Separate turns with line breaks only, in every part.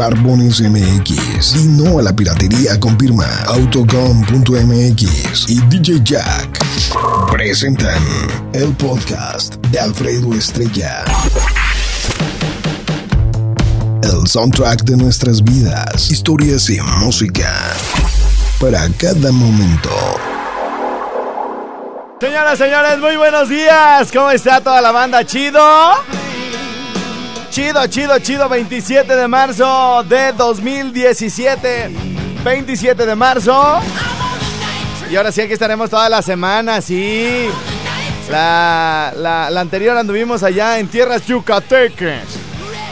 Barbones MX. Y no a la piratería con firma Autocom.mx y DJ Jack. Presentan el podcast de Alfredo Estrella. El soundtrack de nuestras vidas, historias y música. Para cada momento.
Señoras, señores, muy buenos días. ¿Cómo está toda la banda? ¿Chido? Chido, chido, chido. 27 de marzo de 2017. 27 de marzo. Y ahora sí, aquí estaremos toda la semana, sí. La, la, anterior anduvimos allá en tierras yucatecas.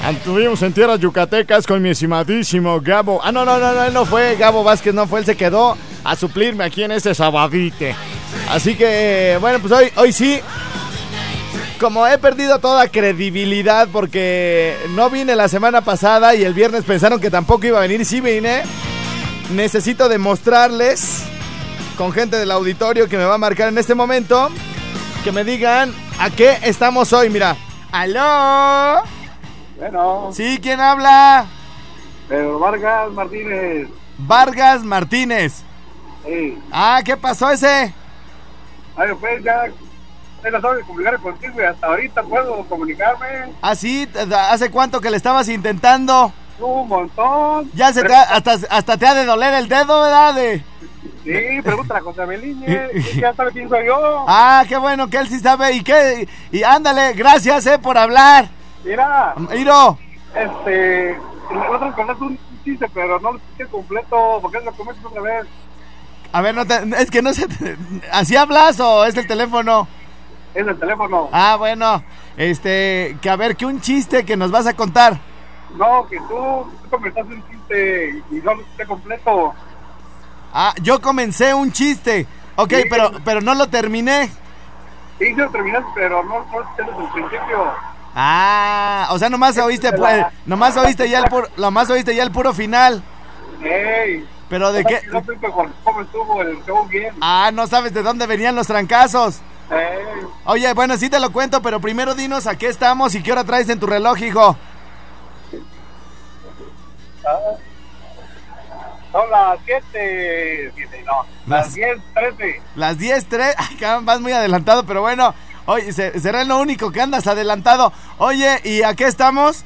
Anduvimos en tierras yucatecas con mi estimadísimo Gabo. Ah, no, no, no, no, él no fue. Gabo Vázquez no fue, él se quedó a suplirme aquí en este sabadite. Así que, bueno, pues hoy, hoy sí. Como he perdido toda credibilidad porque no vine la semana pasada y el viernes pensaron que tampoco iba a venir, sí vine. Necesito demostrarles con gente del auditorio que me va a marcar en este momento que me digan a qué estamos hoy. Mira, aló.
Bueno,
Sí, ¿quién habla?
Pedro Vargas Martínez.
Vargas Martínez.
Sí.
Ah, ¿qué pasó ese?
Ay, pues ya he tratado de comunicar contigo y hasta ahorita puedo comunicarme.
Ah, sí, ¿hace cuánto que le estabas intentando?
Un montón.
Ya se te ha- hasta, hasta te ha de doler el dedo, ¿verdad? De-
Sí, pregúntale a José Beliñe. ya sabe quién soy yo.
Ah, qué bueno que él sí sabe. ¿Y qué? Y ándale, gracias, eh, por hablar.
Mira,
Iro,
este. Otro contaste un chiste, pero no lo escuché completo. porque es lo comienzas otra vez?
a ver, no te- es que no sé, ¿así hablas o es el teléfono?
Es el teléfono.
Ah, bueno, este, que a ver, que un chiste que nos vas a contar.
No, que tú, tú comentaste un chiste y no lo escuché completo.
Ah, yo comencé un chiste. Ok,
Sí.
pero, pero no lo terminé.
Sí, sí lo terminaste, pero no, no lo escuché desde el principio.
Ah, o sea, nomás oíste, pues, nomás oíste ya el puro, nomás oíste ya el puro final.
¡Ey!
Pero de qué,
No supe con- cómo estuvo el show bien.
ah, no sabes de dónde venían los trancazos.
¡Ey!
Oye, bueno, sí te lo cuento, pero primero dinos a qué estamos y qué hora traes en tu reloj, hijo.
Ah. Son las 7, 7, no,
Las-
las 10, 13.
Las 10, 3. Ay, cabrón, vas muy adelantado, pero bueno. Oye, se- será lo único que andas adelantado. Oye, ¿y a qué estamos?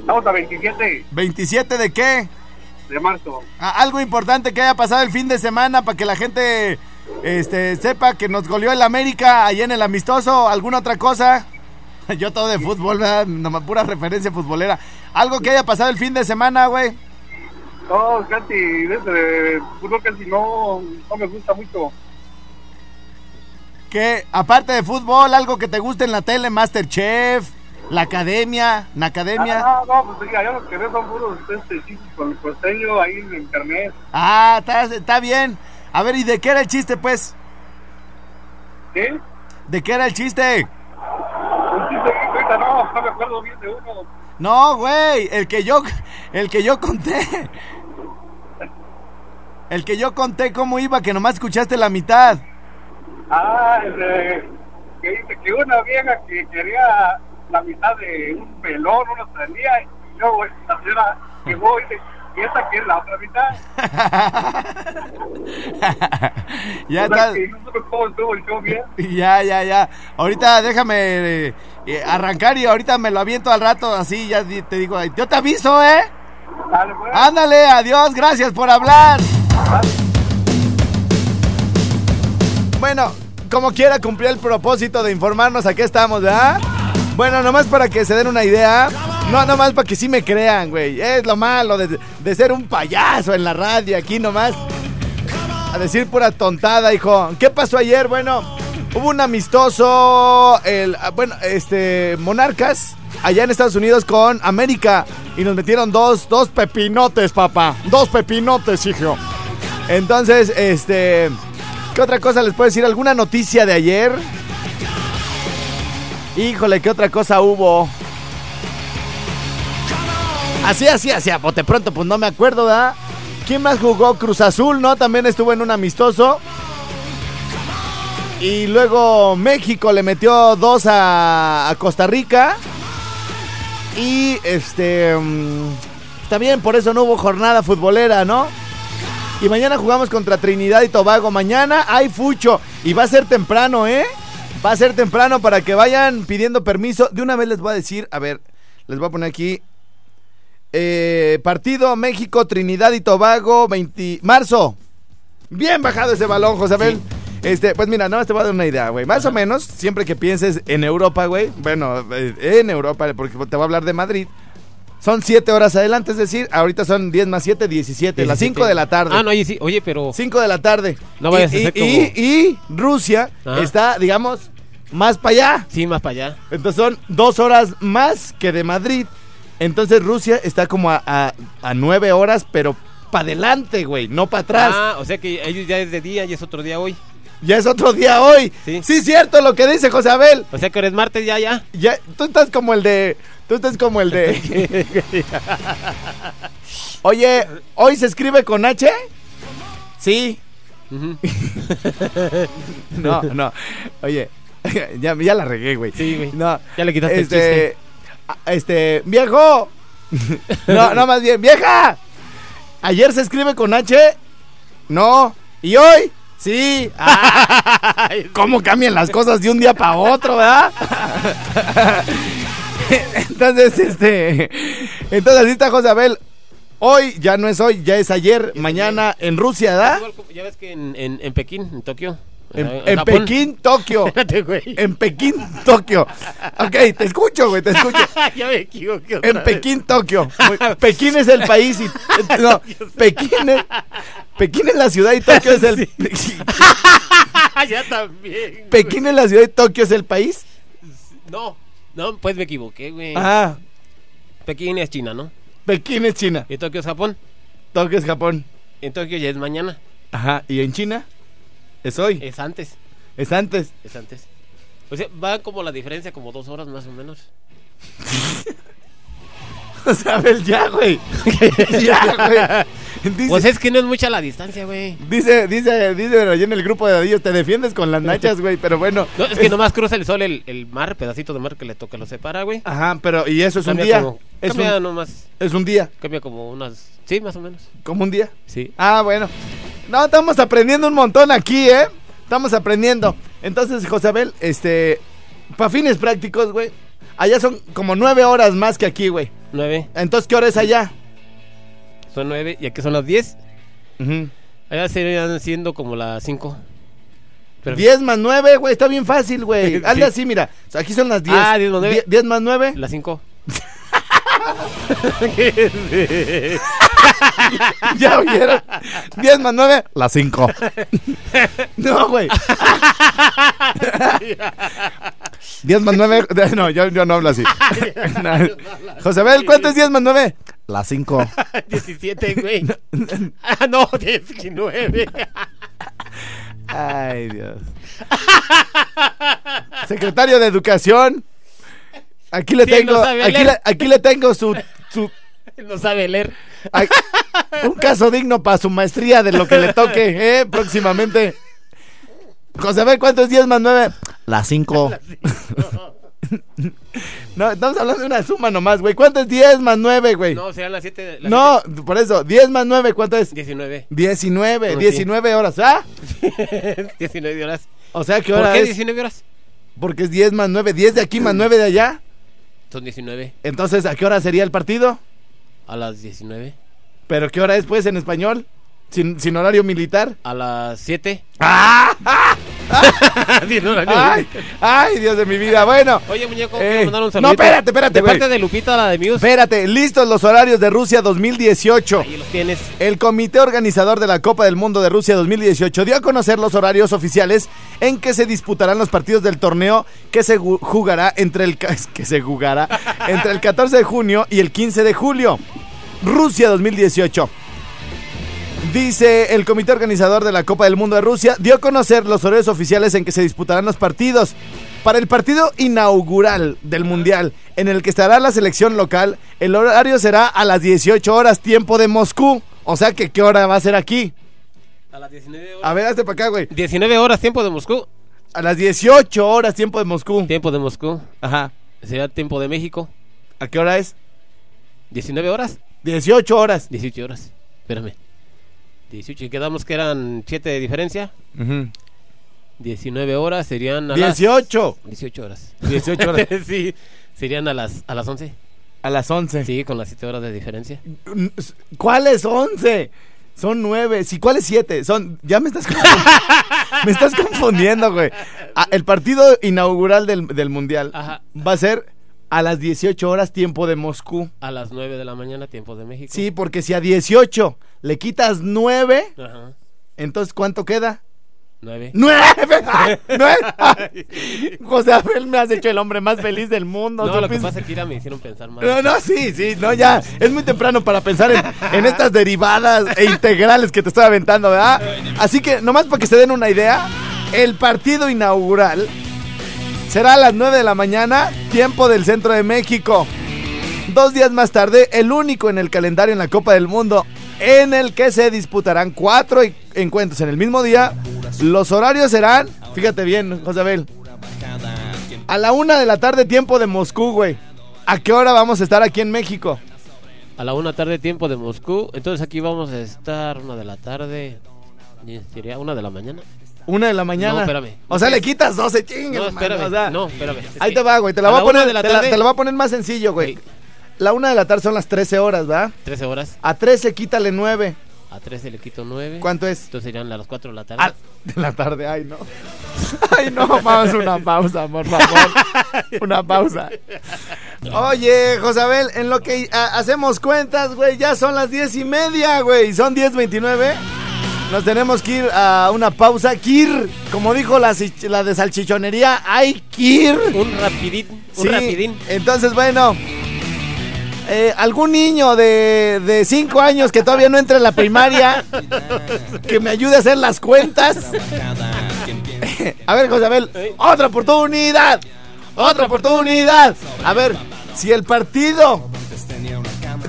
Estamos a 27
¿27 de qué?
de marzo.
Ah, algo importante que haya pasado el fin de semana para que la gente este, sepa que nos goleó el América allá en el amistoso. ¿Alguna otra cosa? Yo todo de fútbol, ¿verdad? Nomás pura referencia futbolera. Algo que haya pasado el fin de semana, güey.
No, casi, desde fútbol casi no, no me gusta mucho.
Que aparte de fútbol, algo que te guste en la tele, Masterchef, la academia, la academia.
Ah, no, no, pues diga, yo lo que veo son puros este, con el costeño ahí en internet.
Ah, está, está bien. A ver, ¿y de qué era el chiste, pues?
¿Qué?
¿De qué era el chiste?
Un chiste que ahorita no, no me acuerdo bien de uno.
No, güey, el que yo, el que yo conté. El que yo conté cómo iba, que nomás escuchaste la mitad.
Ah, el de, que dice que una vieja que quería la mitad de un pelón, uno salía y luego la señora llegó y dice, ¿y esta qué es la otra mitad?
ya está.
que.
Ya, ya, ya. Ahorita déjame eh, eh, arrancar y ahorita me lo aviento al rato, así ya te digo. Yo te aviso, ¿eh?
Dale, pues.
Ándale, adiós, gracias por hablar. Bueno, como quiera cumplir el propósito de informarnos a qué estamos, ¿verdad? Bueno, nomás para que se den una idea. No, nomás para que sí me crean, güey. Es lo malo de, de ser un payaso en la radio aquí nomás. A decir pura tontada, hijo. ¿Qué pasó ayer? Bueno, hubo un amistoso, el, ah, bueno, este, Monarcas, allá en Estados Unidos con América. Y nos metieron dos, dos pepinotes, papá. Dos pepinotes, hijo. Entonces, este, ¿qué otra cosa les puedo decir? ¿Alguna noticia de ayer? Híjole, ¿qué otra cosa hubo? Así, así, así, a bote pronto, pues no me acuerdo, ¿verdad? ¿Quién más jugó? Cruz Azul, ¿no? También estuvo en un amistoso. Y luego México le metió dos a, a Costa Rica. Y este. mm, Está bien, por eso no hubo jornada futbolera, ¿no? Y mañana jugamos contra Trinidad y Tobago. Mañana hay fucho y va a ser temprano, ¿eh? Va a ser temprano para que vayan pidiendo permiso. De una vez les voy a decir, a ver, les voy a poner aquí. Eh, partido México, Trinidad y Tobago, 20 marzo. Bien bajado ese balón, Josabel. Este, pues mira, no te voy a dar una idea, güey. Más o menos, siempre que pienses en Europa, güey. Bueno, eh, en Europa, porque te voy a hablar de Madrid. Son 7 horas adelante, es decir, ahorita son 10 más 7, 17, las 5 de la tarde.
Ah, no, oye, sí, oye, pero.
5 de la tarde.
No vayas
y,
a ser
y-
como-
y- y Rusia
Ajá.
está, digamos, más para allá.
Sí, más para allá.
Entonces son dos horas más que de Madrid. Entonces Rusia está como a, a, a nueve horas, pero para adelante, güey, no para atrás.
Ah, o sea que ellos ya es de día y es otro día hoy.
Ya es otro día hoy.
Sí.
Sí, cierto lo que dice José Abel.
O sea que ahora es martes ya, ya.
Ya, tú estás como el de. Tú estás como el de. Oye, ¿hoy se escribe con H? Sí. No, no. Oye, ya, ya la regué, güey.
Sí, güey.
No.
Ya le quitaste el
este, a- Este, viejo. No, no, más bien, vieja. ¿Ayer se escribe con H? No. ¿Y hoy? Sí. Ah, ¿Cómo cambian las cosas de un día para otro, verdad? Entonces, este. Entonces, así está José Abel. Hoy ya no es hoy, ya es ayer, mañana en Rusia, ¿verdad?
Ya ves que en, en, en Pekín, en Tokio.
En,
eh.
Pekín, Tokio.
Espérate, güey.
En Pekín, Tokio. Ok, te escucho, güey, te escucho.
ya me equivoqué. otra
En
vez.
Pekín, Tokio. Pekín es el país y. No, Pekín es. Pekín es la ciudad y Tokio es el.
ya también.
Pekín es la ciudad y Tokio es el país.
No, no, pues me equivoqué, güey.
Ah,
Pekín es China, ¿no?
Pekín es China.
Y Tokio es Japón.
Tokio es Japón.
En Tokio ya es mañana.
Ajá. ¿Y en China? Es hoy.
Es antes.
Es antes.
Es antes. O sea, va como la diferencia, como dos horas más o menos.
O sea, a ver, ya, güey. Ya, güey. Dice,
Pues es que no es mucha la distancia, güey.
dice, dice, dice allí en el grupo de dadillos, te defiendes con las nachas, güey, pero bueno.
No, es que nomás cruza el sol el, el mar, pedacito de mar que le toca, lo separa, güey.
Ajá, pero, y eso es un día.
como-
Es
cambia
un,
nomás,
es un día.
cambia como unas... Sí, más o menos.
Como un día.
Sí.
Ah, bueno. No, estamos aprendiendo un montón aquí, ¿eh? Estamos aprendiendo. Entonces, Josabel, este, para fines prácticos, güey, allá son como nueve horas más que aquí, güey.
Nueve.
Entonces, ¿qué hora es allá?
Son nueve y aquí son las diez.
Ujú.
Allá serían siendo como las cinco. Pero-
10 más 9, güey, está bien fácil, güey.
Sí.
Hazle así, mira. O sea, aquí son las 10.
Ah, 10 más nueve.
10 10 más 9.
Las cinco.
Ya oyeron. 10 más 9, las 5. No, güey. 10 más 9. No, yo, yo no hablo así. No. Josabel, ¿cuánto es 10 más 9? Las 5.
17, güey. ah, no, 19.
Ay, Dios. Secretario de Educación. Aquí le
Sí, no
tengo, aquí, le, aquí le tengo su, su
no sabe leer.
Ay, un caso digno para su maestría de lo que le toque, ¿eh? Próximamente. José, a ver, ¿cuánto es 10 más 9? Las 5. No, estamos hablando de una suma nomás, güey. ¿Cuánto es 10 más 9, güey?
No, serán las 7.
No, por eso, 10 más 9, ¿cuánto es?
19.
19,
No, sí.
19 horas, ¿ah?
19 horas.
O sea, ¿qué
¿Por
hora
qué
es?
19 horas?
Porque es 10 más 9, 10 de aquí más 9 de allá.
Son 19.
Entonces, ¿a qué hora sería el partido?
A las 19.
¿Pero qué hora es, pues, en español? Sin, sin horario militar.
A las 7.
¡Ah!
No, no, no.
¡Ay! ¡Ay, Dios de mi vida! Bueno,
Oye, muñeco,
Eh,
quiero mandar un
no,
saludo.
espérate, espérate,
De parte de Lupita, la de Muse.
espérate, listos los horarios de Rusia 2018.
Ahí los tienes.
El comité organizador de la Copa del Mundo de Rusia 2018 dio a conocer los horarios oficiales en que se disputarán los partidos del torneo que se jugará entre el que se jugará entre el 14 de junio y el 15 de julio. Rusia 2018. Dice el comité organizador de la Copa del Mundo de Rusia dio a conocer los horarios oficiales en que se disputarán los partidos. Para el partido inaugural del Mundial, en el que estará la selección local, el horario será a las 18 horas, tiempo de Moscú. O sea que, ¿qué hora va a ser aquí?
A las 19 horas.
A ver, hazte para acá, güey.
19 horas, tiempo de Moscú.
A las 18 horas, tiempo de Moscú.
Tiempo de Moscú.
Ajá.
Sería tiempo de México.
¿A qué hora es?
19 horas.
18 horas.
18 horas. Espérame. 18. Y quedamos que eran 7 de diferencia. 19 horas serían a
18.
las... 18 horas.
18 horas.
sí, serían a las, a las 11.
A las 11.
Sí, con las 7 horas de diferencia.
¿Cuáles 11? Son 9. Sí, ¿cuáles 7? Son. Ya me estás me estás confundiendo, güey. Ah, el partido inaugural del, del Mundial
Ajá.
va a ser a las 18 horas, tiempo de Moscú.
A las 9 de la mañana, tiempo de México.
Sí, porque si a 18 le quitas 9,
Ajá.
entonces ¿cuánto queda?
9.
¡Nueve! ¡Nueve! José Abel, me has hecho el hombre más feliz del mundo.
No, lo que pasa es que me hicieron pensar.
No, no, sí, sí, no, ya. Es muy temprano para pensar en, en estas derivadas e integrales que te estoy aventando, ¿verdad? Así que, nomás para que se den una idea, el partido inaugural será a las 9 de la mañana, tiempo del centro de México. Dos días más tarde, el único en el calendario en la Copa del Mundo en el que se disputarán cuatro encuentros en el mismo día. Los horarios serán, fíjate bien, José Abel, a la una de la tarde, tiempo de Moscú, güey. ¿A qué hora vamos a estar aquí en México?
A la 1 tarde, tiempo de Moscú. Entonces aquí vamos a estar una de la tarde. Sería una de la mañana.
Una de la mañana.
No, espérame.
O sea, le quitas 12 chingas,
No,
mano,
espérame.
o sea,
no, espérame. Es
Ahí te va, güey. Te la
a
voy a poner,
de la
te, la, te la voy a poner más sencillo, güey.
Ok.
La una de la tarde son las 13 horas, ¿verdad?
13 horas.
A 13 quítale 9.
A 13 le quito 9.
¿Cuánto es?
Entonces serían a las 4 de la tarde.
Ah, de la tarde, ay no. Ay no, vamos una pausa, por favor. Una pausa. Oye, Josabel, en lo que ah, hacemos cuentas, güey, ya son las diez y media, güey. Son 10.29. Nos tenemos que ir a una pausa. Kir, como dijo la, la de salchichonería, hay Kir.
Un rapidín. Un
Sí,
rapidín.
Entonces, bueno. eh, algún niño de 5 años que todavía no entra en la primaria, que me ayude a hacer las cuentas. a ver, Josabel, otra oportunidad. Otra oportunidad. A ver, si el partido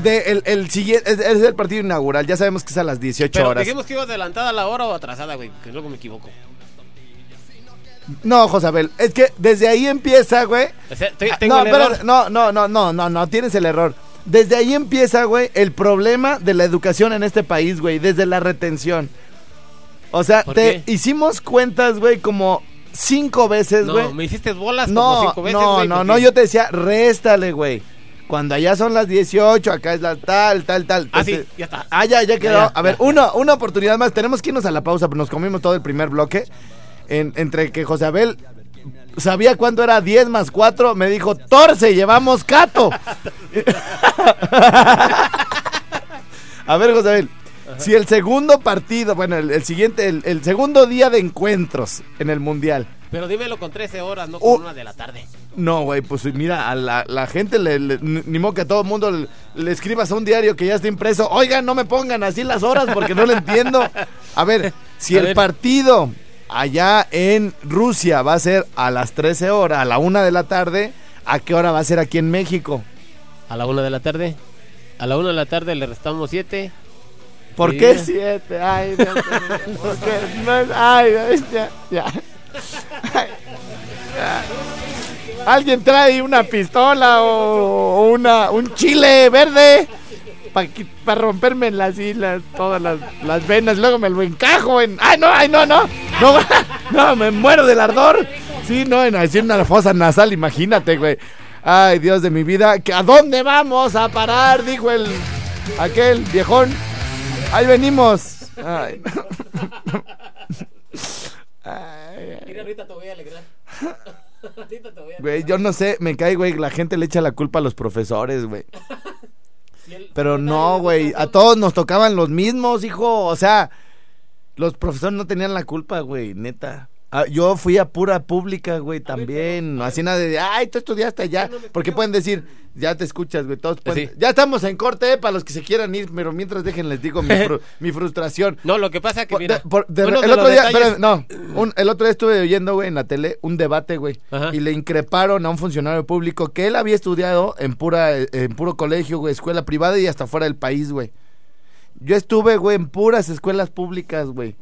de el, el siguiente es, es el partido inaugural, ya sabemos que es a las 18
Pero
horas.
dijimos que iba adelantada la hora o atrasada, güey. Que luego me equivoco.
No, Josabel, es que desde ahí empieza, güey.
O sea,
no, no, no, no, no, no, no, tienes el error. Desde ahí empieza, güey, el problema de la educación en este país, güey, desde la retención. O sea,
¿Por
te
qué?
hicimos cuentas, güey, como cinco veces,
No,
güey.
me hiciste bolas como
No,
cinco veces,
no,
güey,
no, no, yo te decía, réstale, güey. Cuando allá son las 18, acá es la tal, tal, tal.
Ah, sí, ya está.
Ah, ya, ya quedó.
ya,
a ver,
ya.
una, una oportunidad más. Tenemos que irnos a la pausa, pero nos comimos todo el primer bloque. En- entre que José Abel sabía cuánto era 10 más 4, me dijo, torce, llevamos cato. a ver, José Abel. Si el segundo partido, bueno, el, el siguiente, el, el segundo día de encuentros en el Mundial.
Pero dímelo con 13 horas, no
Uh.
con una de la tarde.
No, güey, pues mira, a la, la gente, le, le- ni modo que a todo el mundo le, le escribas a un diario que ya está impreso. Oigan, no me pongan así las horas porque no lo entiendo. A ver, si
A
el
ver.
partido allá en Rusia va a ser a las 13 horas, a la una de la tarde, ¿a qué hora va a ser aquí en México?
A la una de la tarde. A la una de la tarde le restamos 7.
¿Por qué siete? Ay, no ay, ya, ya. Alguien trae una pistola o, una, un chile verde para romperme las islas, todas las, las venas, luego me lo encajo en... ¡Ay, no, ay, no, no! No, no me muero del ardor. Sí, no, en decir una fosa nasal, imagínate, güey. Ay, Dios de mi vida, ¿que ¿a dónde vamos a parar? Dijo el aquel viejón. Ahí venimos. Ay, Ay,
Mira, ahorita te voy a alegrar. ahorita te voy a
Güey, yo no sé, me cae, güey, la gente le echa la culpa a los profesores, güey. Pero no, güey, a todos nos tocaban los mismos, hijo. O sea, los profesores no tenían la culpa, güey, neta. Ah, yo fui a pura pública, güey, también. Así nada de, ay, tú estudiaste allá. Porque pueden decir, ya te escuchas, güey, todos pueden-
Sí.
Ya estamos en corte, eh, para los que se quieran ir, pero mientras dejen les digo mi, fru- mi frustración.
No, lo que pasa es que mira.
de- por- de-
uno de
el otro día,
detalles-
espérame, no, un- el otro día estuve oyendo, güey, en la tele un debate, güey,
Ajá.
y le increparon a un funcionario público que él había estudiado en pura, en puro colegio, güey, escuela privada y hasta fuera del país, güey. Yo estuve, güey, en puras escuelas públicas, güey.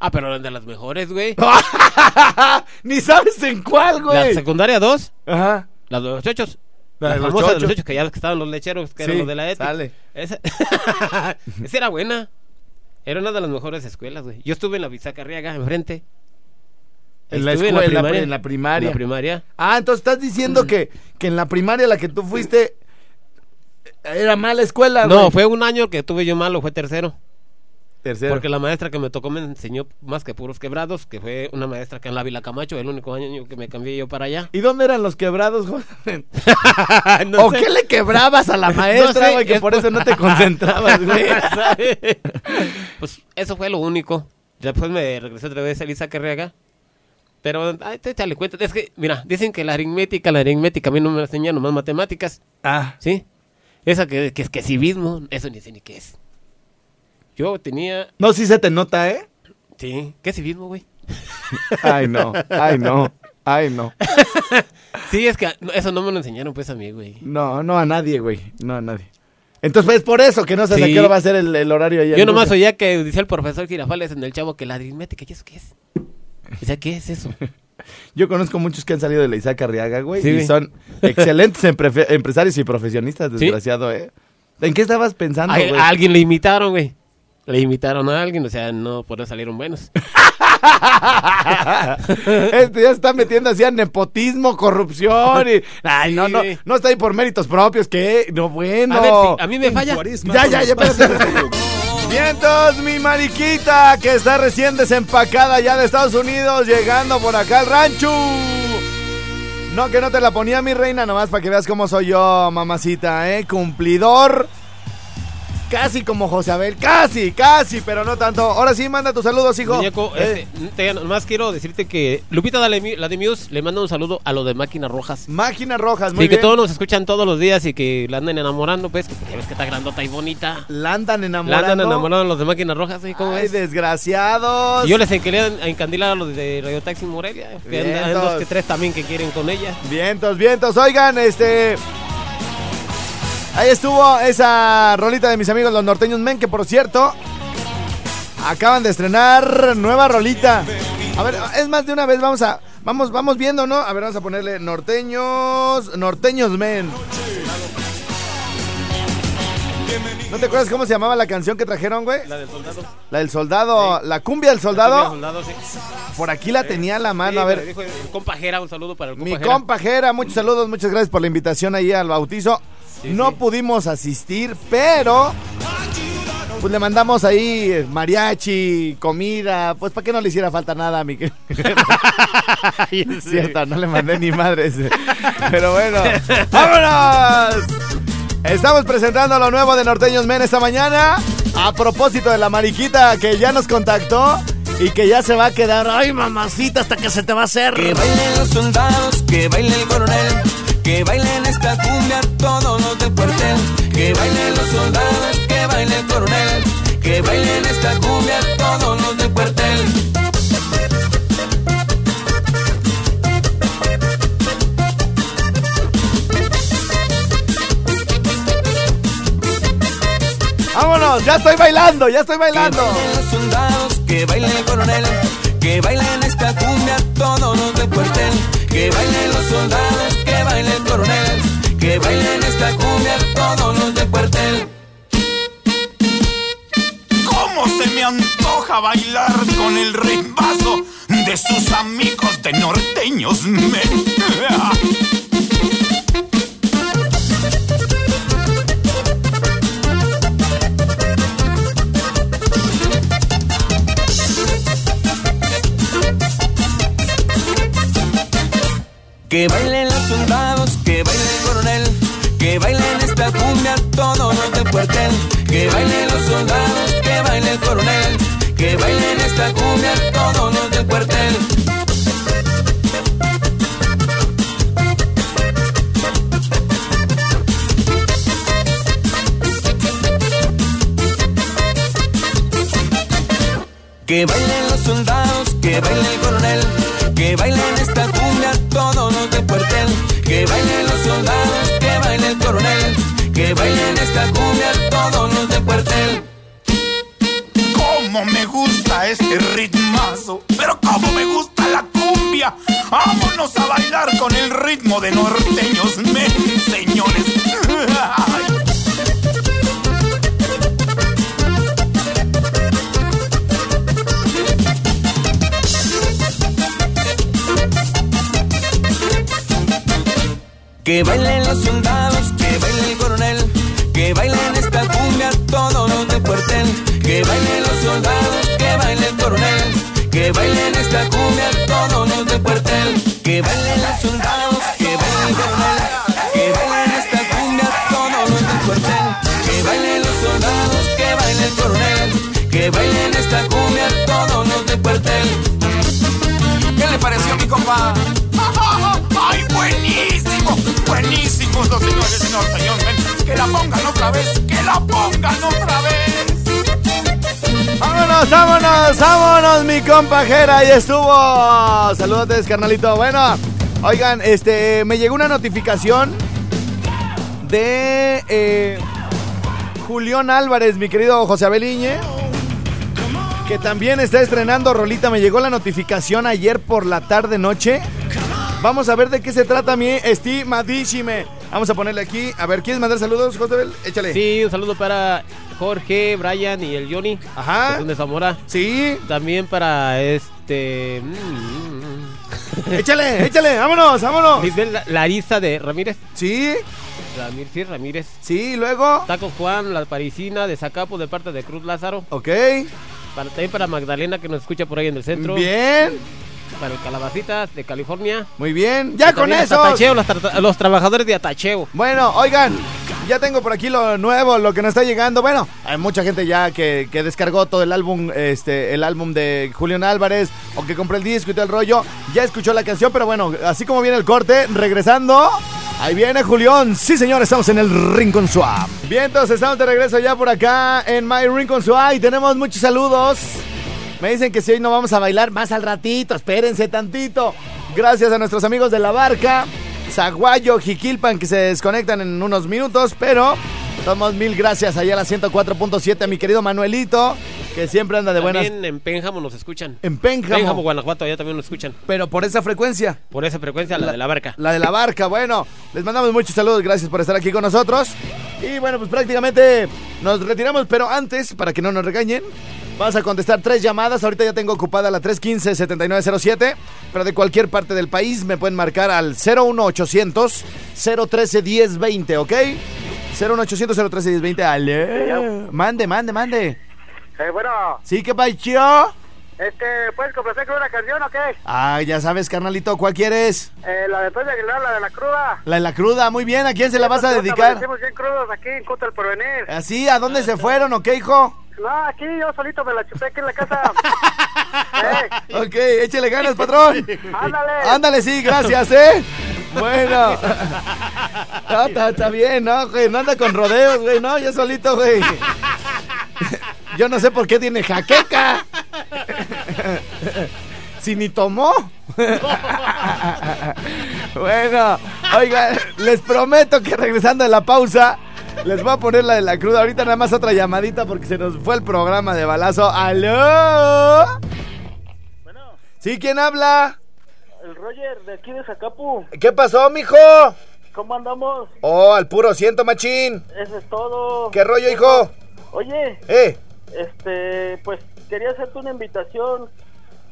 Ah, pero eran de las mejores, güey.
Ni sabes en cuál,
La
güey.
secundaria 2,
Ajá.
la de los hechos.
La
La,
de los
famosa de los
chochos.
chochos, que ya estaban los lecheros, que
Sí,
eran los de la ETI.
sale.
Esa... Esa era buena. Era una de las mejores escuelas, güey. Yo estuve en la Bisaca Arriaga, enfrente.
En la escuela, en la, en la primaria.
En la primaria.
Ah, entonces estás diciendo que, que en la primaria a la que tú fuiste era mala escuela,
No,
güey.
fue un año que tuve yo malo, fue tercero.
Tercero.
Porque la maestra que me tocó me enseñó más que puros quebrados, que fue una maestra que en la Vila Camacho, el único año que me cambié yo para allá.
¿Y dónde eran los quebrados?
No
¿O
sé.
qué le quebrabas a la maestra,
sé,
güey? que
es
por eso no te concentrabas, güey.
pues eso fue lo único. Después me regresé otra vez a Elisa Carriaga. Pero, ay, te échale cuenta. Es que, mira, dicen que la aritmética, la aritmética, a mí no me enseñan nomás matemáticas.
Ah,
¿Sí? Esa que, que es que civismo, eso ni sé ni qué es. Yo tenía.
no, sí se te nota, ¿eh?
Sí, ¿qué es civismo, güey?
Ay, no, ay, no, ay, no.
Sí, es que eso no me lo enseñaron, pues a mí, güey.
No, no a nadie, güey. No a nadie. Entonces, pues por eso que no sé a qué hora va a ser el, el horario allá.
Yo nomás
Rusia.
oía que decía el profesor Girafales en el chavo que la aritmética, ¿y eso qué es? O sea, ¿qué es eso?
Yo conozco muchos que han salido de la Isaac Arriaga, güey.
Sí,
y
güey.
son excelentes empresarios y profesionistas, desgraciado, ¿eh? ¿En qué estabas pensando,
A,
güey?
a alguien le imitaron, güey. Le imitaron a alguien, o sea, no por eso salieron buenos.
este ya se está metiendo así a nepotismo, corrupción y... Ay, no, no, no está ahí por méritos propios, ¿qué? No, bueno.
A ver, si a mí me falla.
Ya, ya, ya. Vientos, mi mariquita, que está recién desempacada ya de Estados Unidos, llegando por acá al rancho. No, que no te la ponía mi reina, nomás para que veas cómo soy yo, mamacita, ¿eh? Cumplidor. Casi como José Abel, casi, casi, pero no tanto. Ahora sí, manda tus saludos, hijo.
Muñeco,
Eh,
este, te- nomás quiero decirte que Lupita la de, la de Muse le manda un saludo a lo de Máquinas Rojas.
Máquinas rojas, muy
Sí, que todos nos escuchan todos los días y que la andan enamorando, pues, que ves que está grandota y bonita.
La andan
La
enamorando.
andan enamorando los de Máquinas Rojas, ¿sí? ¿Cómo
Ay,
ves?
desgraciados.
Y yo les enquilé a encandilar a los de Radio Taxi Morelia, que andan- dos que tres también que quieren con ella.
Vientos, vientos. Oigan, este. Ahí estuvo esa rolita de mis amigos los norteños men, que por cierto. Acaban de estrenar nueva rolita. A ver, es más de una vez, vamos a. Vamos, vamos viendo, ¿no? A ver, vamos a ponerle norteños. Norteños men. ¿No te acuerdas cómo se llamaba la canción que trajeron, güey?
La del soldado.
La del soldado. La cumbia del soldado.
soldado, sí.
Por aquí la tenía a la mano,
Sí,
a ver.
dijo el compa Jera, un saludo para el compa
Mi
Jera.
compa Jera, muchos saludos, muchas gracias por la invitación ahí al bautizo.
Sí,
no
sí.
pudimos asistir, pero pues le mandamos ahí eh, mariachi, comida, pues para que no le hiciera falta nada a mi querido. Es cierto, no le mandé ni madres. Pero bueno, ¡vámonos! Estamos presentando lo nuevo de Norteños Men esta mañana. A propósito de la mariquita que ya nos contactó y que ya se va a quedar. ¡Ay, mamacita! Hasta que se te va a hacer.
Que bailen los soldados, que baile el coronel, que bailen esta cumbia todos los del cuartel. Que bailen los soldados, que baile el coronel, que bailen esta cumbia todos los del cuartel.
¡Vámonos! ¡Ya estoy bailando! ¡Ya estoy
Que
bailando!
bailen los soldados, que baile el coronel, que bailen esta cumbia todos los del cuartel. Que bailen los soldados, que baile el coronel, que bailen esta cumbia todos los del cuartel.
¿Cómo se me antoja bailar con el ritmazo de sus amigos de norteños?
Que bailen los soldados, que bailen esta cumbia todos los del cuartel. Que bailen los soldados, que baile el coronel, que bailen
pongan otra vez, que la pongan otra vez.
Vámonos, vámonos, vámonos, mi compajera. Ahí estuvo. Saludos, carnalito. Bueno, oigan, este, me llegó una notificación de eh, Julián Álvarez, mi querido José Abeliñe. Que también está estrenando Rolita. Me llegó la notificación ayer por la tarde noche. Vamos a ver de qué se trata mi estimadísime. Vamos a ponerle aquí. A ver, ¿quieres mandar saludos, José Abel? Échale.
Sí, un saludo para Jorge, Brian y el Johnny.
Ajá.
que son de Zamora.
Sí.
También para este. mm,
Échale, échale. Vámonos, vámonos.
La- Larisa de Ramírez.
Sí.
Ramírez, sí, Ramírez.
Sí, luego.
Taco Juan, la parisina de Zacapo de parte de Cruz Lázaro.
Ok.
Para, también para Magdalena que nos escucha por ahí en el centro.
Bien.
Para el Calabacitas de California.
Muy bien. Ya
Y
con eso.
Atacheo, los, tra- los trabajadores de Atacheo.
Bueno, oigan, ya tengo por aquí lo nuevo, lo que nos está llegando. Bueno, hay mucha gente ya que, que descargó todo el álbum, este, el álbum de Julián Álvarez, o que compró el disco y todo el rollo. Ya escuchó la canción, pero bueno, así como viene el corte, regresando. Ahí viene Julián. Sí, señor, estamos en el Rincon Swap. Bien, entonces estamos de regreso ya por acá en My Rincon Swap y tenemos muchos saludos. Me dicen que si hoy no vamos a bailar más al ratito, espérense tantito. Gracias a nuestros amigos de la barca, Zaguayo, Jiquilpan, que se desconectan en unos minutos, pero somos mil gracias allá a la 104.7 a mi querido Manuelito, que siempre anda de buenas
También en Pénjamo nos escuchan.
en Pénjamo,
Pénjamo, Guanajuato, allá también nos escuchan.
pero por esa frecuencia.
Por esa frecuencia, la, de la barca.
La de la barca, bueno, les mandamos muchos saludos, gracias por estar aquí con nosotros. Y bueno, pues prácticamente nos retiramos, pero antes, para que no nos regañen, vamos a contestar tres llamadas. Ahorita ya tengo ocupada la 315-7907, pero de cualquier parte del país me pueden marcar al 01800 013 1020, ¿ok? 01800 013 1020, ale. Mande, mande, mande.
Eh, bueno,
¿Sí que yo?
este, ¿puedes complacer con una canción o qué?
Ah, ya sabes, carnalito, ¿cuál quieres?
Eh, la de Toño Aguilar, la de la cruda.
La de la cruda, muy bien, ¿a quién se la vas a dedicar?
amanecimos bien crudos aquí en Contra el Porvenir.
¿Así? ¿A dónde se fueron o qué, hijo?
No, aquí yo solito me la chupé aquí en la casa. eh,
Ok, échale ganas, patrón.
ándale.
Ándale, sí, gracias, ¿eh? Bueno. No, está, está bien, ¿no, güey? No anda con rodeos, güey, no, yo solito, güey. Yo no sé por qué tiene jaqueca. Si ni tomó. Bueno, oiga, les prometo que regresando de la pausa, les voy a poner la de la cruda. Ahorita nada más otra llamadita porque se nos fue el programa de balazo. ¡Aló! ¿Sí? ¿Quién habla?
El Roger de aquí de Zacapu.
¿Qué pasó, mijo?
¿Cómo andamos?
Oh, al puro ciento, machín.
Eso es todo.
¿Qué rollo, hijo?
Oye,
Eh,
este, pues quería hacerte una invitación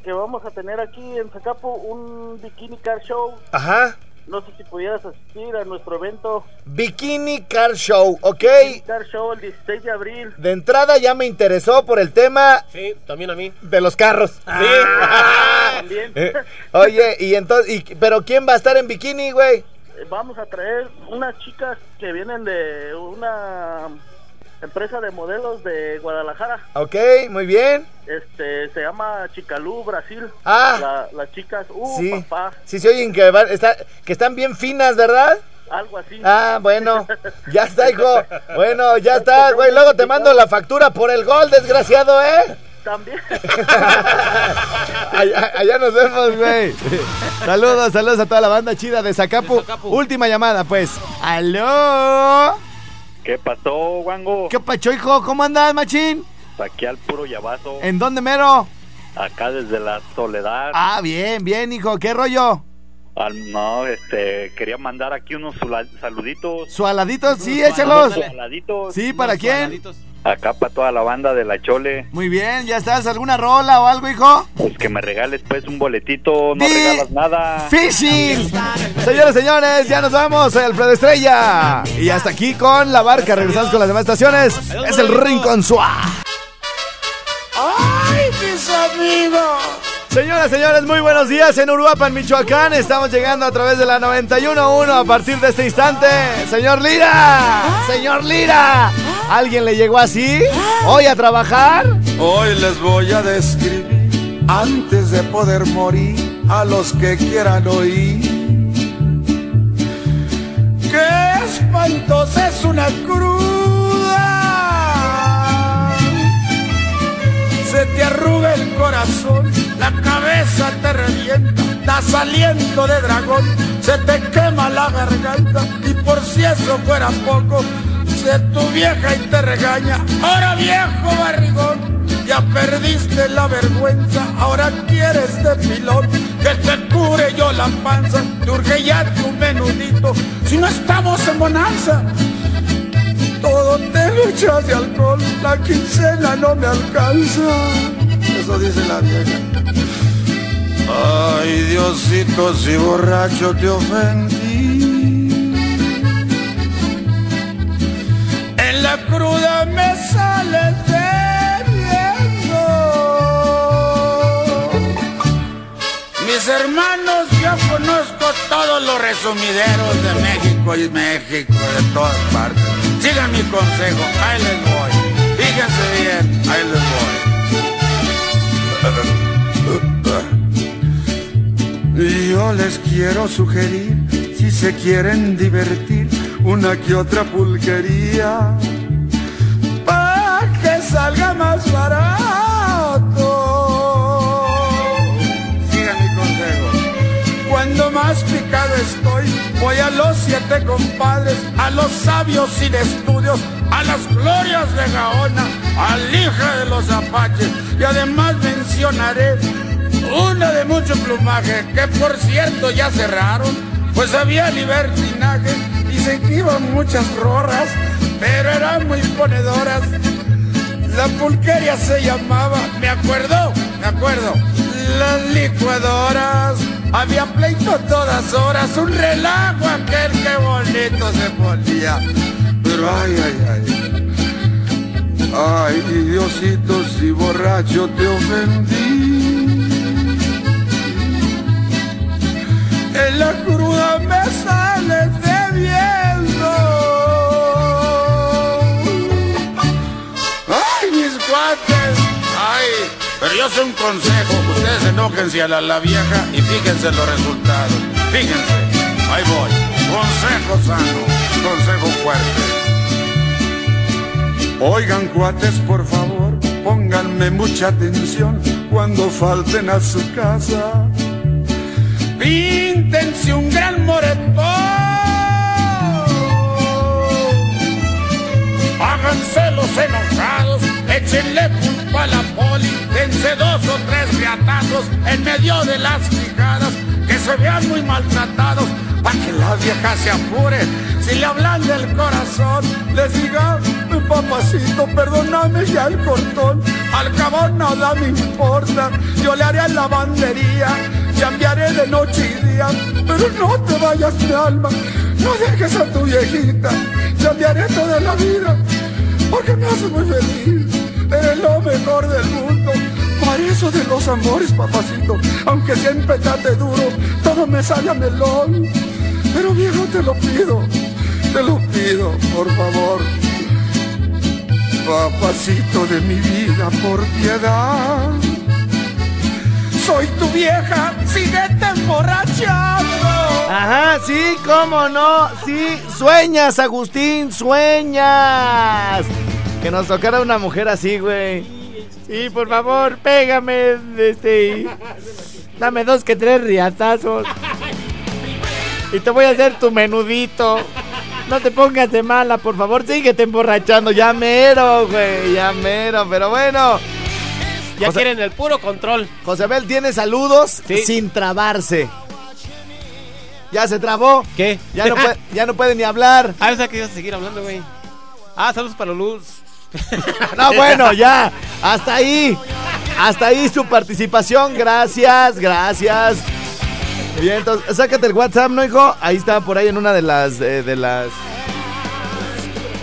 que vamos a tener aquí en Zacapu un Bikini Car Show.
ajá.
No sé si pudieras asistir a nuestro evento
Bikini Car Show, ¿ok?
Car Show el 16 de abril.
De entrada ya me interesó por el tema
Sí, también a mí.
de los carros.
También.
Eh, Oye, y entonces, y, pero ¿quién va a estar en bikini, güey?
Eh, Vamos a traer unas chicas que vienen de una empresa de modelos de Guadalajara.
Ok, muy bien.
Este, se llama Chicalú Brasil.
Ah.
La- las chicas, uh,
Sí.
papá,
Sí, se oyen que, va- está- que están bien finas, ¿verdad?
algo así.
Ah, bueno. Ya está, hijo. Bueno, ya está, güey. Luego te mando la factura por el gol, desgraciado, ¿eh?
También.
Allá, allá nos vemos, güey. Saludos, saludos a toda la banda chida de Zacapu.
De Zacapu.
Última llamada, pues. ¡Aló!
¿Qué pasó, Wango?
¿Qué pacho, hijo? ¿Cómo andas, machín?
Aquí al puro llavazo,
¿En dónde, mero?
acá desde la soledad.
Ah, bien, bien, hijo. ¿Qué rollo?
Al- no, este, quería mandar aquí unos saluditos.
¿Sualaditos? Sí, échalos.
Ándale.
Saladitos.
Sí, ¿para quién?
cuadraditos.
Acá para toda la banda de la Chole.
Muy bien, ¿ya estás? ¿Alguna rola o algo, hijo?
Pues que me regales pues un boletito, no regalas nada.
Fishing. Señores, señores, ya nos vamos. Soy Alfredo Estrella. Y hasta aquí con la barca. Regresamos con las demás estaciones. Es el Rincón Suá.
¡Ay, mis amigos!
Señoras, señores, muy buenos días en Uruapan, Michoacán. Estamos llegando a través de la 91.1 a partir de este instante. Señor Lira, señor Lira, ¿alguien le llegó así? ¿Hoy a trabajar?
Hoy les voy a describir, antes de poder morir, a los que quieran oír. ¡Qué espantosa es una cruda! Se te arruga el corazón, la cabeza te revienta, das aliento de dragón, se te quema la garganta y por si eso fuera poco, se tu vieja y te regaña, ahora viejo barrigón. Ya perdiste la vergüenza, ahora quieres de pilón que te cure yo la panza, te urge ya tu menudito, si no estamos en bonanza. Todo te de alcohol, la quincena no me alcanza. Eso dice la vieja. Ay, Diosito, si borracho te ofendí. En la cruda me sales bebiendo. Mis hermanos, yo conozco todos los resumideros de México y México, de todas partes. Sigan mi consejo, ahí les voy. Fíjense bien, ahí les voy. Yo les quiero sugerir, si se quieren divertir, una que otra pulquería, para que salga más barato. Voy a los siete compadres, a los sabios sin estudios, a las glorias de Gaona, al hija de los apaches, y además mencionaré una de mucho plumaje, que por cierto ya cerraron, pues había libertinaje, y se iban muchas rorras, pero eran muy ponedoras. La pulqueria se llamaba, me acuerdo, me acuerdo, las licuadoras. Había pleito todas horas, un relajo aquel que bonito se ponía. Pero ay, ay, ay. Ay, Diosito, si borracho te ofendí. En la cruda me sales bebiendo. Pero yo sé un consejo. Ustedes enójense a la, la vieja y fíjense los resultados. Fíjense. Ahí voy. Consejo sano. Consejo fuerte. Oigan, cuates, por favor, pónganme mucha atención cuando falten a su casa. Píntense un gran moretón. Háganse los enojados, échenle culpa a la poli, dense dos o tres riatazos en medio de las fijadas, que se vean muy maltratados, para que la vieja se apure. Si le hablan del corazón, les diga, mi papacito, perdóname ya el cortón, al cabo nada me importa, yo le haré lavandería, cambiaré de noche y día, pero no te vayas mi alma, no dejes a tu viejita, cambiaré toda la vida, porque me hace muy feliz, del mundo. Para eso de los amores, papacito, aunque siempre trate duro, todo me sale a melón. Pero viejo, te lo pido, te lo pido, por favor. Papacito de mi vida, por piedad. Soy tu vieja, síguete emborrachando.
Ajá, sí, cómo no. Sí, sueñas, Agustín, sueñas. Que nos tocara una mujer así, güey. Sí, por favor, pégame, este. Dame dos que tres riatazos. Y te voy a hacer tu menudito. No te pongas de mala, por favor, síguete emborrachando. Ya mero, güey, ya mero. Pero bueno,
Ya
José-
quieren el puro control.
Josebel tiene saludos
Sí.
sin trabarse. Ya se trabó.
¿Qué?
Ya no, puede, ya no puede ni hablar.
Ah, o sea que ibas a seguir hablando, güey. Ah, saludos para Luz.
No, bueno, ya. Hasta ahí. Hasta ahí su participación. Gracias, gracias. Bien, entonces, sácate el WhatsApp, ¿no, hijo? Ahí está por ahí en una de las. eh, de las.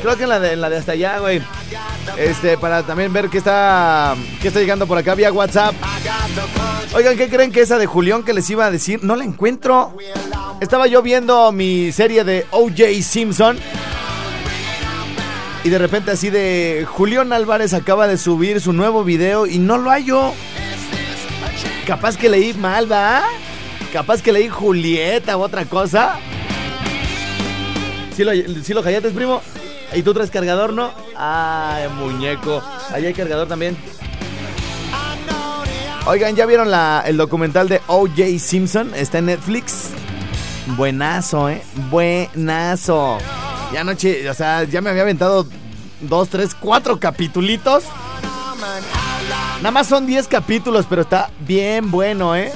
Creo que en la de, la de hasta allá, güey. Este, para también ver qué está. qué está llegando por acá vía WhatsApp. Oigan, ¿qué creen que esa de Julián que les iba a decir? No la encuentro. Estaba yo viendo mi serie de OJ Simpson. Y de repente así de Julián Álvarez acaba de subir su nuevo video y no lo hallo. Capaz que leí mal, ¿va? Capaz que leí Julieta u otra cosa. ¿Sí lo, sí lo callates, primo? ¿Y tú traes cargador, no? Ay, muñeco. Ahí hay cargador también. Oigan, ¿ya vieron la- el documental de O.J. Simpson? Está en Netflix. Buenazo, ¿eh? Buenazo. Ya anoche, o sea, ya me había aventado dos, tres, cuatro capitulitos. Nada más son 10 capítulos, pero está bien bueno, ¿eh?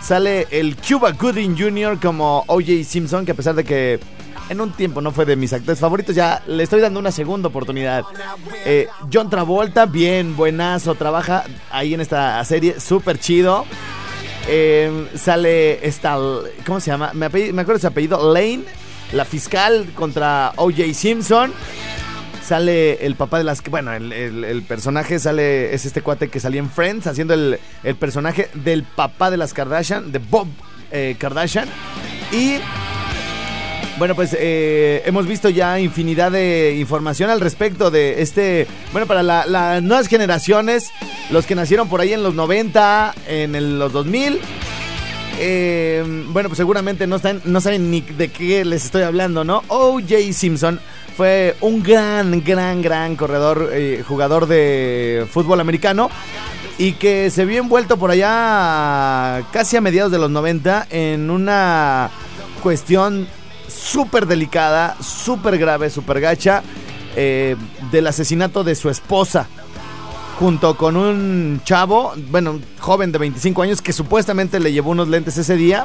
Sale el Cuba Gooding Jr. como O.J. Simpson, que a pesar de que en un tiempo no fue de mis actores favoritos, ya le estoy dando una segunda oportunidad. Eh, John Travolta, bien, buenazo, trabaja ahí en esta serie, súper chido. Eh, sale esta, ¿cómo se llama? Me, me acuerdo de su apellido, Lane, la fiscal contra O.J. Simpson. Sale el papá de las... Bueno, el, el- personaje sale... Es este cuate que salía en Friends haciendo el, el personaje del papá de las Kardashian, de Bob eh, Kardashian. Y... Bueno, pues eh, hemos visto ya infinidad de información al respecto de este... Bueno, para la- las nuevas generaciones, los que nacieron por ahí en los 90, en el- los 2000... eh, bueno, pues seguramente no, saben ni de qué les estoy hablando, ¿no? O.J. Simpson fue un gran, gran, gran corredor, eh, jugador de fútbol americano y que se vio envuelto por allá casi a mediados de los 90 en una cuestión súper delicada, súper grave, súper gacha eh, del asesinato de su esposa junto con un chavo, bueno, joven de 25 años que supuestamente le llevó unos lentes ese día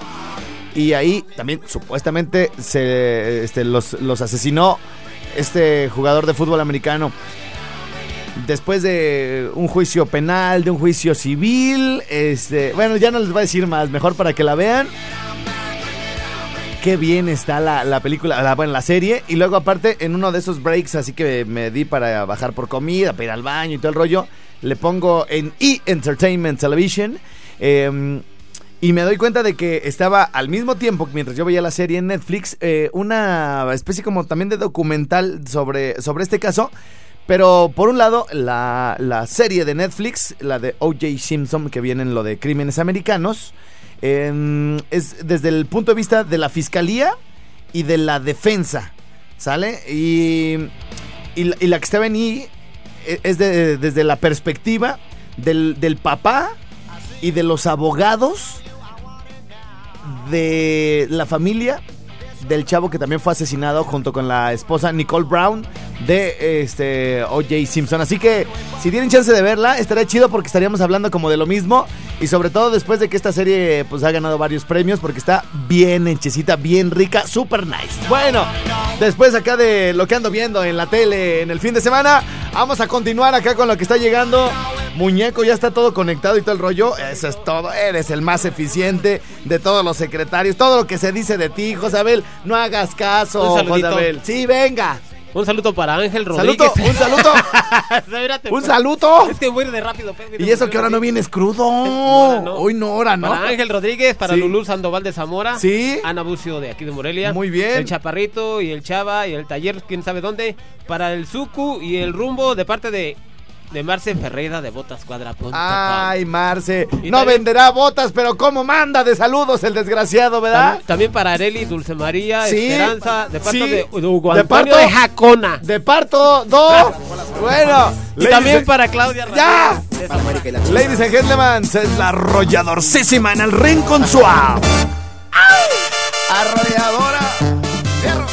y ahí también supuestamente se este, los, los asesinó este jugador de fútbol americano. Después de un juicio penal, de un juicio civil, este, bueno, ya no les voy a decir más, mejor para que la vean. Qué bien está la, la película, la, bueno, la serie. Y luego aparte, en uno de esos breaks, así que me di para bajar por comida, para ir al baño y todo el rollo, le pongo en E! Entertainment Television. eh, y me doy cuenta de que estaba al mismo tiempo, mientras yo veía la serie en Netflix, eh, una especie como también de documental sobre, sobre este caso. Pero por un lado, la, la serie de Netflix, la de O.J. Simpson, que viene en lo de crímenes americanos, eh, es desde el punto de vista de la fiscalía y de la defensa, ¿sale? Y, y, la- y la que está en I eh, es de- desde la perspectiva del, del papá y de los abogados de la familia del chavo que también fue asesinado junto con la esposa Nicole Brown de este O.J. Simpson. Así que si tienen chance de verla, estaría chido porque estaríamos hablando como de lo mismo y sobre todo después de que esta serie pues ha ganado varios premios porque está bien hechecita, bien rica, super nice. Bueno, después acá de lo que ando viendo en la tele en el fin de semana, vamos a continuar acá con lo que está llegando. Muñeco, ya está todo conectado y todo el rollo. Eso es todo. Eres el más eficiente de todos los secretarios. Todo lo que se dice de ti, Josabel, no hagas caso. Josabel. Sí, venga.
Un saludo para Ángel
Saluto,
Rodríguez.
un saluto.
Espérate,
Un
pues.
saludo.
Es que voy de rápido. espérate,
Y eso
espérate.
que ahora no vienes crudo.
ahora no.
Hoy no, ahora no.
Para Ángel Rodríguez, para
Sí.
Lulú Sandoval de Zamora.
Sí.
Ana Bucio de aquí de Morelia.
Muy bien.
El Chaparrito y el Chava y el Taller, quién sabe dónde. Para el Suku y el Rumbo de parte de, de Marce Ferreira de Botas Cuadra.
Ay, Marce.
Y
No
también-
venderá botas, pero ¿cómo manda de saludos el desgraciado, verdad?
También, también para Areli, Dulce María,
Sí.
Esperanza, de parte
Sí.
de Hugo
De parto-
de Jacona.
De parto, dos. bueno.
Y
ladies
también
and-
para Claudia
¡Ya!
Ramírez.
Ladies and gentlemen, es la arrolladorcísima en el ring con suave. Arrolladora. Fierro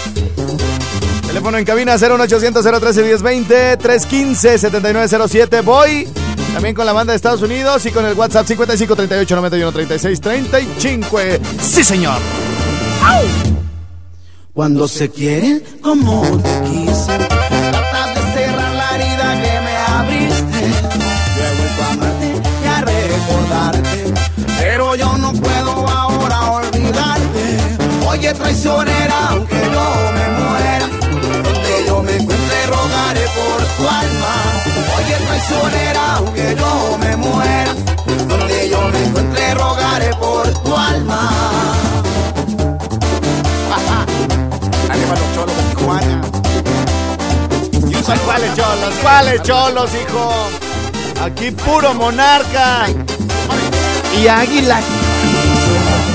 teléfono en cabina 01800 013 1020 315 7907. Voy también con la banda de Estados Unidos y con el WhatsApp 55 38 91 36 35. Sí, señor. ¡Au!
Cuando se quiere, como te quise, trata de cerrar la herida que me abriste. Yo a amarte y a recordarte, pero yo no puedo ahora olvidarte. Oye, traicionera, aunque yo me muera rogaré por tu alma. Oye, traicionera, aunque yo me muera, donde yo me encuentre rogaré por tu alma.
Arriba los cholos de Tijuana. Y un saludo
¿Cuáles cholos? ¿Cuáles cholos, hijo? Aquí puro monarca. Y águila.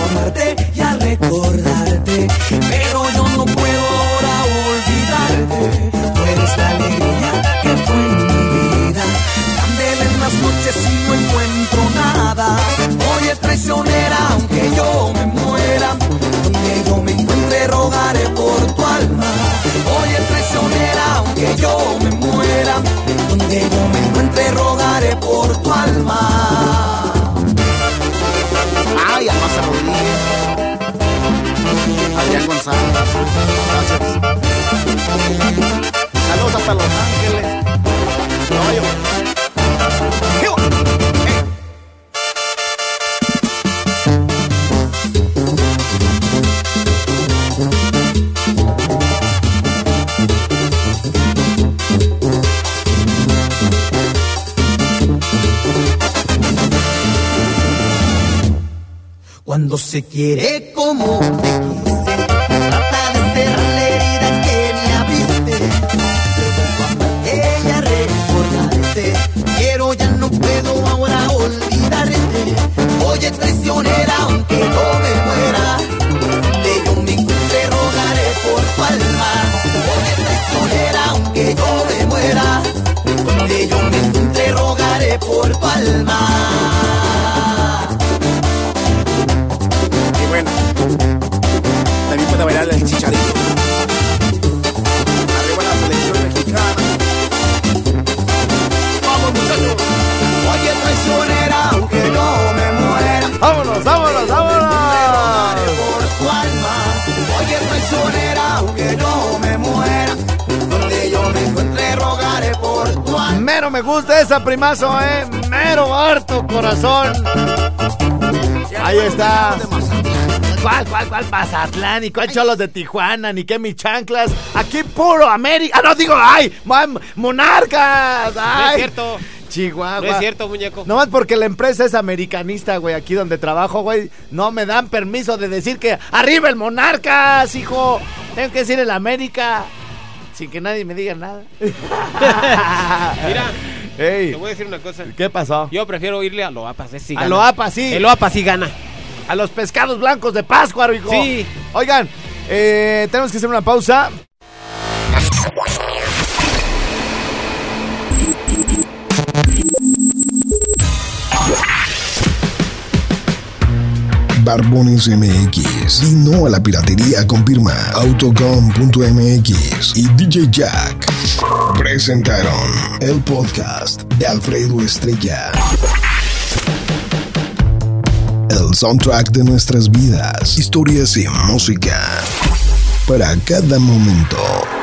amarte y a recordarte, noches y no encuentro nada. Oye traicionera, aunque yo me muera, donde yo me encuentre rogaré por tu alma. Oye traicionera, aunque yo me muera, donde yo me encuentre rogaré por tu alma.
Ay, Almasa Rodríguez. Adrián González. Gracias. Saludos hasta Los Ángeles. Nueva York.
Se quiere como
primazo, eh. Mero harto corazón. Ahí está. ¿Cuál, cuál, cuál Mazatlán? ¿Y cuál Cholos de Tijuana? ¿Ni qué mis chanclas? Aquí puro América. Ah, no, digo, ay, monarcas.
No
Ay.
es cierto.
Chihuahua.
No es cierto, muñeco.
Nomás porque la empresa es americanista, güey, aquí donde trabajo, güey, no me dan permiso de decir que arriba el Monarcas, hijo. Tengo que decir el América. Sin que nadie me diga nada.
Mira, te
Ey,
voy a decir una cosa.
¿qué pasó?
Yo prefiero irle a Loapas, ese sí
A
gana.
Loapa, sí.
El Loapa sí gana.
A los pescados blancos de Pascua, hijo.
Sí.
Oigan, eh, tenemos que hacer una pausa.
Barbones MX. Y no a la piratería con firma Autocom.mx y DJ Jack. Presentaron el podcast de Alfredo Estrella. El soundtrack de nuestras vidas, historias y música. Para cada momento.